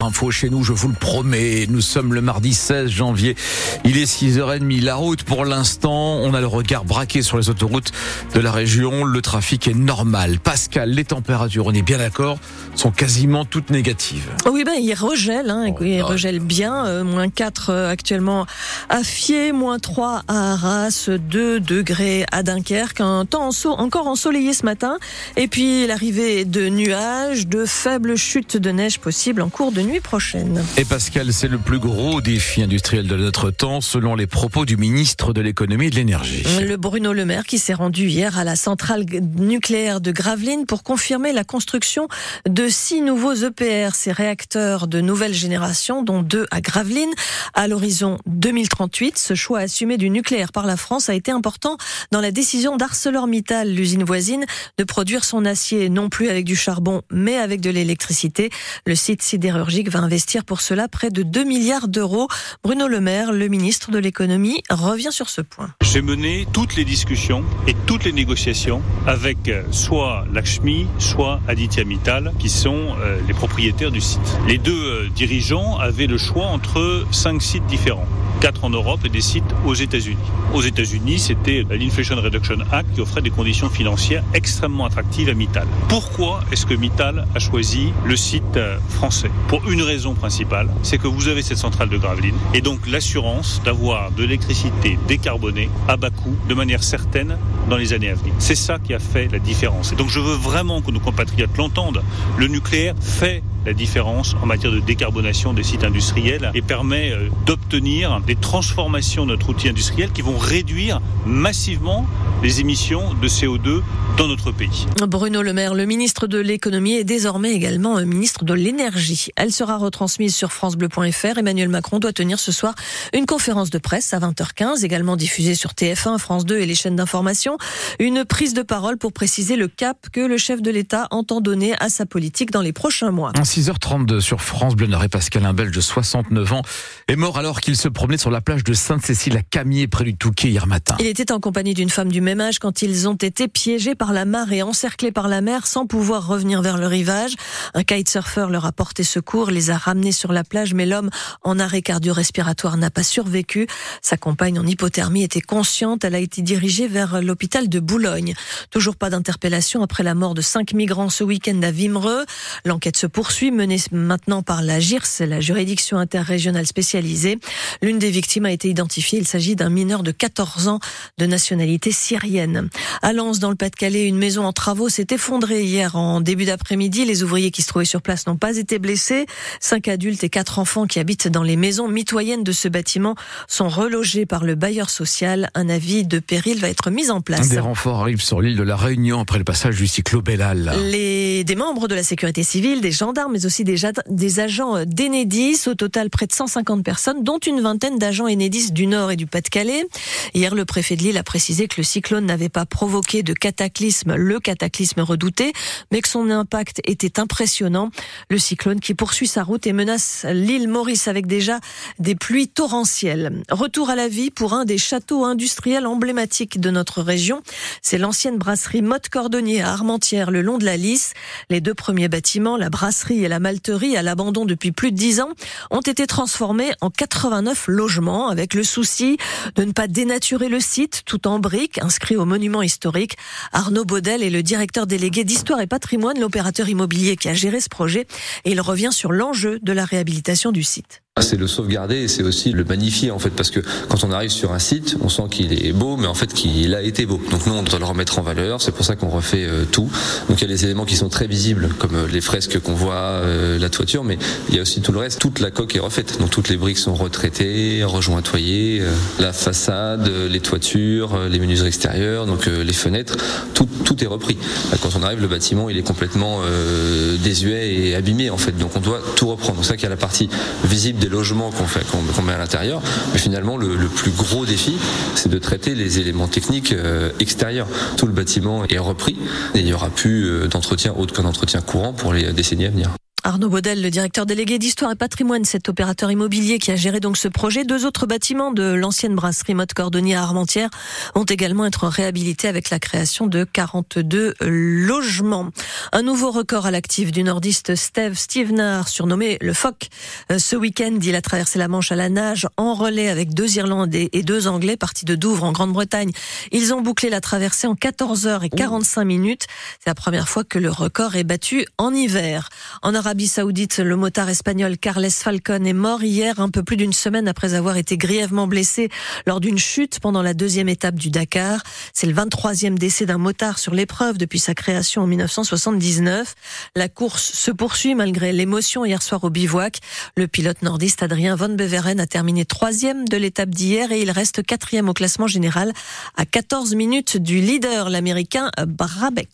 Info chez nous, je vous le promets. Nous sommes le mardi 16 janvier. Il est 6h30. La route, pour l'instant, on a le regard braqué sur les autoroutes de la région. Le trafic est normal. Pascal, les températures, on est bien d'accord, sont quasiment toutes négatives. Oui, ben, il regèle, hein, Oh, il bah. regèle bien. euh, moins 4 euh, actuellement à Fier, moins 3 à Arras, 2 degrés à Dunkerque. Un temps enso- encore ensoleillé ce matin. Et puis l'arrivée de nuages, de faibles chutes de neige possibles en cours de nuit prochaine. Et Pascal, c'est le plus gros défi industriel de notre temps, selon les propos du ministre de l'économie et de l'énergie. Le Bruno Le Maire qui s'est rendu hier à la centrale nucléaire de Gravelines pour confirmer la construction de six nouveaux EPR, ces réacteurs de nouvelle génération, dont deux à Gravelines, à l'horizon 2038. Ce choix assumé du nucléaire par la France a été important dans la décision d'ArcelorMittal, l'usine voisine, de produire son acier non plus avec du charbon, mais avec de l'électricité. Le site sidérurgique va investir pour cela près de 2 milliards d'euros. Bruno Le Maire, le ministre de l'économie, revient sur ce point. J'ai mené toutes les discussions et toutes les négociations avec euh, soit Lakshmi, soit Aditya Mittal, qui sont euh, les propriétaires du site. Les deux euh, dirigeants avaient le choix entre cinq sites différents. Quatre en Europe et des sites aux États-Unis. Aux États-Unis, c'était l'Inflation Reduction Act qui offrait des conditions financières extrêmement attractives à Mittal. Pourquoi est-ce que Mittal a choisi le site euh, français? Pour une raison principale, c'est que vous avez cette centrale de Gravelines et donc l'assurance d'avoir de l'électricité décarbonée à bas coût de manière certaine dans les années à venir. C'est ça qui a fait la différence. Et donc je veux vraiment que nos compatriotes l'entendent. Le nucléaire fait la différence en matière de décarbonation des sites industriels et permet euh, d'obtenir des transformations de notre outil industriel qui vont réduire massivement les émissions de CO2 dans notre pays. Bruno Le Maire, le ministre de l'économie, est désormais également un ministre de l'énergie. Elle sera retransmise sur francebleu.fr. Emmanuel Macron doit tenir ce soir une conférence de presse à 20h15, également diffusée sur TF1, France 2 et les chaînes d'information. Une prise de parole pour préciser le cap que le chef de l'État entend donner à sa politique dans les prochains mois. 6h32 sur France Bleu Nord et Pascal, un Belge de 69 ans, est mort alors qu'il se promenait sur la plage de Sainte-Cécile à Camier, près du Touquet, hier matin. Il était en compagnie d'une femme du même âge quand ils ont été piégés par la marée, encerclés par la mer sans pouvoir revenir vers le rivage. Un kitesurfer leur a porté secours, les a ramenés sur la plage, mais l'homme en arrêt cardio-respiratoire n'a pas survécu. Sa compagne en hypothermie était consciente. Elle a été dirigée vers l'hôpital de Boulogne. Toujours pas d'interpellation après la mort de cinq migrants ce week-end à Vimereux. L'enquête se poursuit, menée maintenant par la GIRS, la juridiction interrégionale spécialisée. L'une des victimes a été identifiée. Il s'agit d'un mineur de 14 ans de nationalité syrienne. À Lens, dans le Pas-de-Calais, une maison en travaux s'est effondrée hier en début d'après-midi. Les ouvriers qui se trouvaient sur place n'ont pas été blessés. Cinq adultes et quatre enfants qui habitent dans les maisons mitoyennes de ce bâtiment sont relogés par le bailleur social. Un avis de péril va être mis en place. Des renforts arrivent sur l'île de la Réunion après le passage du cyclo Bellal. Les, des membres de la sécurité civile, des gendarmes, mais aussi des, des agents euh, d'Enedis. Au total, près de 150 personnes, dont une vingtaine d'agents Enedis du Nord et du Pas-de-Calais. Hier, le préfet de l'île a précisé que le cyclone n'avait pas provoqué de cataclysme, le cataclysme redouté, mais que son impact était impressionnant. Le cyclone qui poursuit sa route et menace l'île Maurice avec déjà des pluies torrentielles. Retour à la vie pour un des châteaux industriels emblématiques de notre région. C'est l'ancienne brasserie Motte Cordonnier à Armentières, le long de la Lys. Les deux premiers bâtiments, la brasserie et la malterie, à l'abandon depuis plus de dix ans, ont été transformés en 89 logements, avec le souci de ne pas dénaturer le site, tout en briques, inscrit au monument historique. Arnaud Baudel est le directeur délégué d'Histoire et Patrimoine, l'opérateur immobilier qui a géré ce projet, et il revient sur l'enjeu de la réhabilitation du site. Ah, C'est le sauvegarder et c'est aussi le magnifier en fait parce que quand on arrive sur un site, on sent qu'il est beau mais en fait qu'il a été beau. Donc nous on doit le remettre en valeur, c'est pour ça qu'on refait euh, tout. Donc il y a les éléments qui sont très visibles comme euh, les fresques qu'on voit, euh, la toiture, mais il y a aussi tout le reste. Toute la coque est refaite. Donc toutes les briques sont retraitées, rejointoyées, euh, la façade, les toitures, les menuiseries extérieures, donc les fenêtres, tout, tout est repris. Quand on arrive, le bâtiment il est complètement désuet et abîmé en fait. Donc on doit tout reprendre. Donc ça qu'il y a la partie visible des logements qu'on fait, qu'on met à l'intérieur. Mais finalement, le, le plus gros défi, c'est de traiter les éléments techniques euh, extérieurs. Tout le bâtiment est repris et il n'y aura plus euh, d'entretien autre qu'un entretien courant pour les décennies à venir. Arnaud Baudel, le directeur délégué d'Histoire et Patrimoine, cet opérateur immobilier qui a géré donc ce projet. Deux autres bâtiments de l'ancienne brasserie Motte Cordonnier à Armentières vont également être réhabilités avec la création de 42 logements. Un nouveau record à l'actif du nordiste Steve Stevenard, surnommé le Phoque. Euh, ce week-end, il a traversé la Manche à la nage en relais avec deux Irlandais et deux Anglais partis de Douvres en Grande-Bretagne. Ils ont bouclé la traversée en 14 heures et 45 minutes. C'est la première fois que le record est battu en hiver. En Arabie Saoudite, le motard espagnol Carles Falcon est mort hier, un peu plus d'une semaine après avoir été grièvement blessé lors d'une chute pendant la deuxième étape du Dakar. C'est le 23e décès d'un motard sur l'épreuve depuis sa création en 1979. La course se poursuit malgré l'émotion hier soir au bivouac. Le pilote nordiste Adrien Van Beveren a terminé troisième de l'étape d'hier et il reste quatrième au classement général à 14 minutes du leader, l'américain Brabeck.